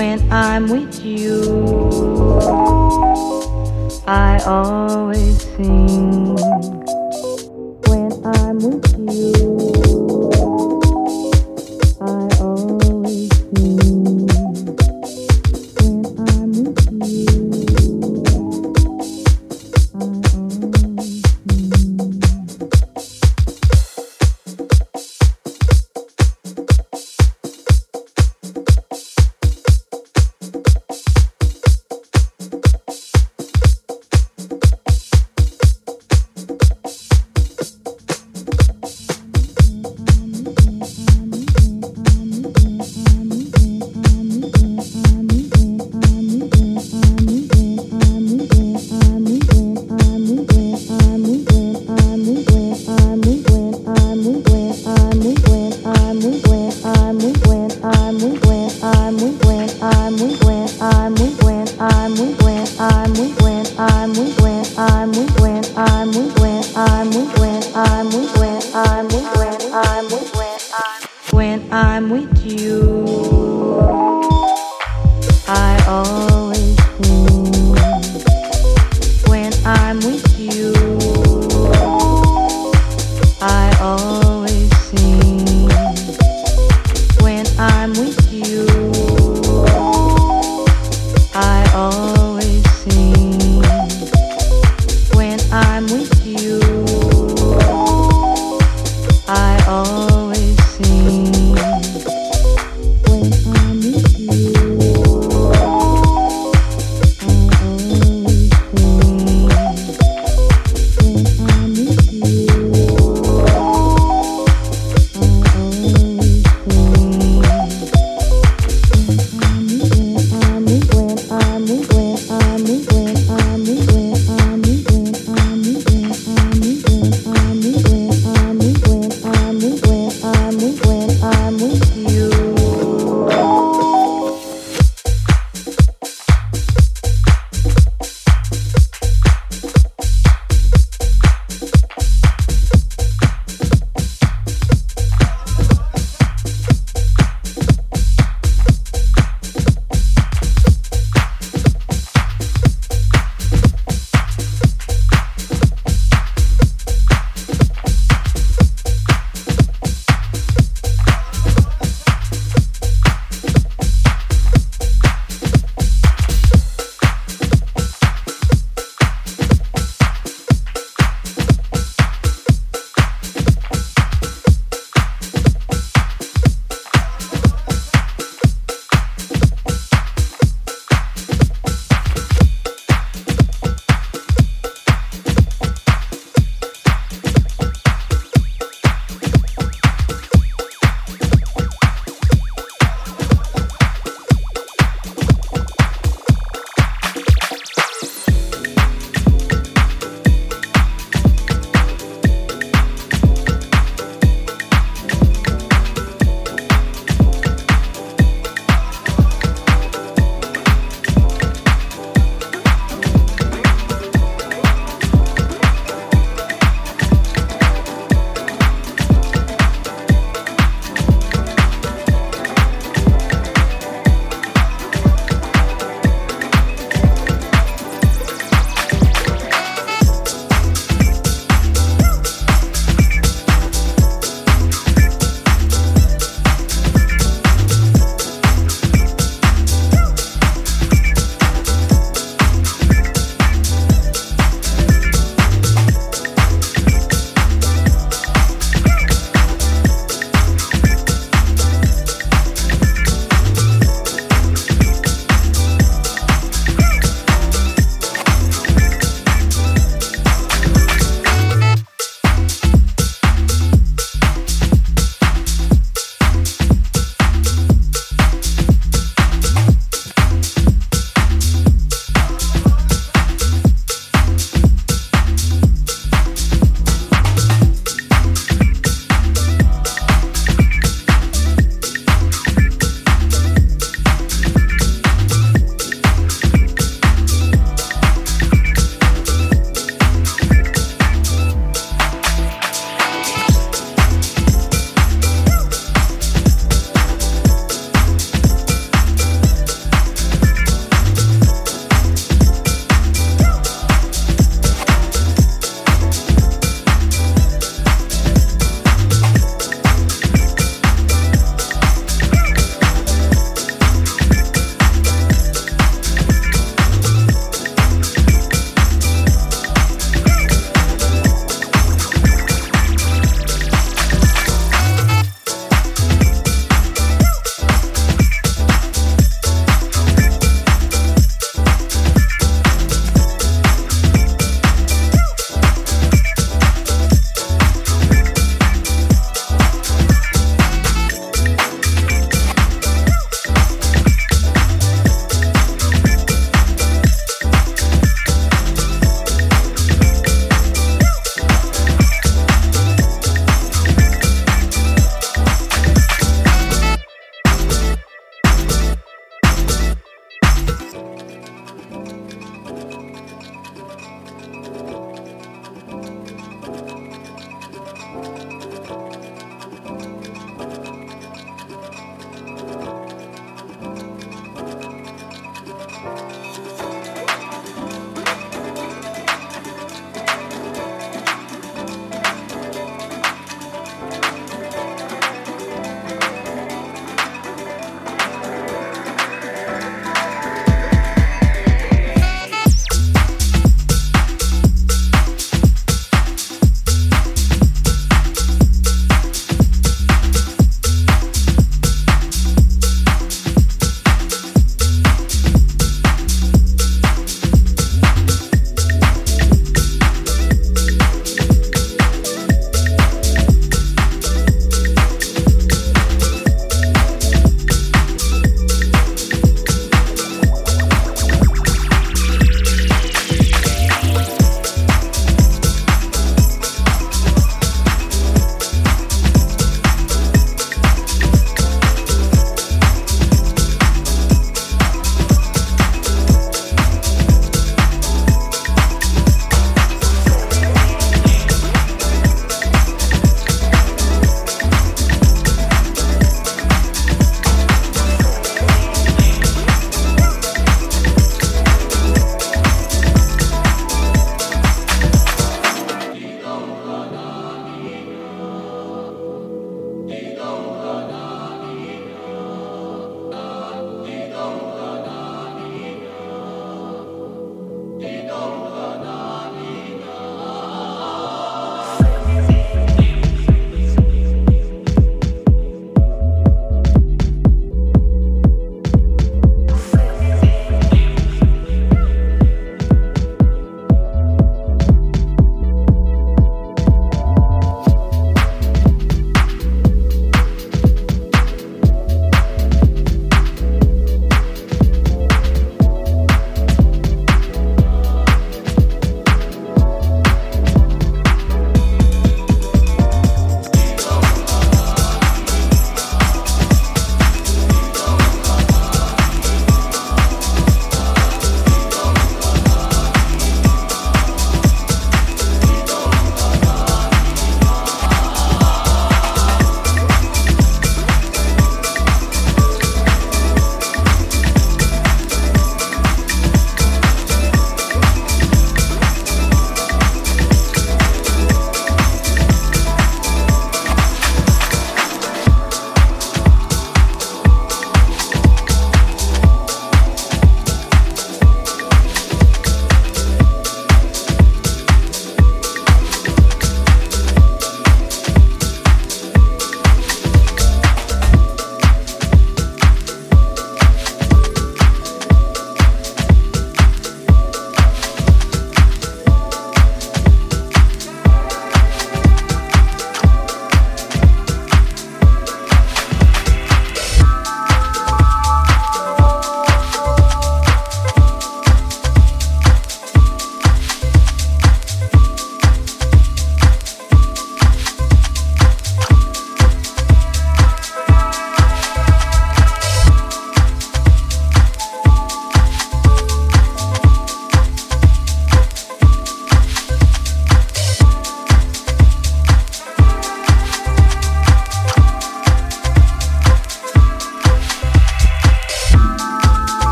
when I'm with you. I always sing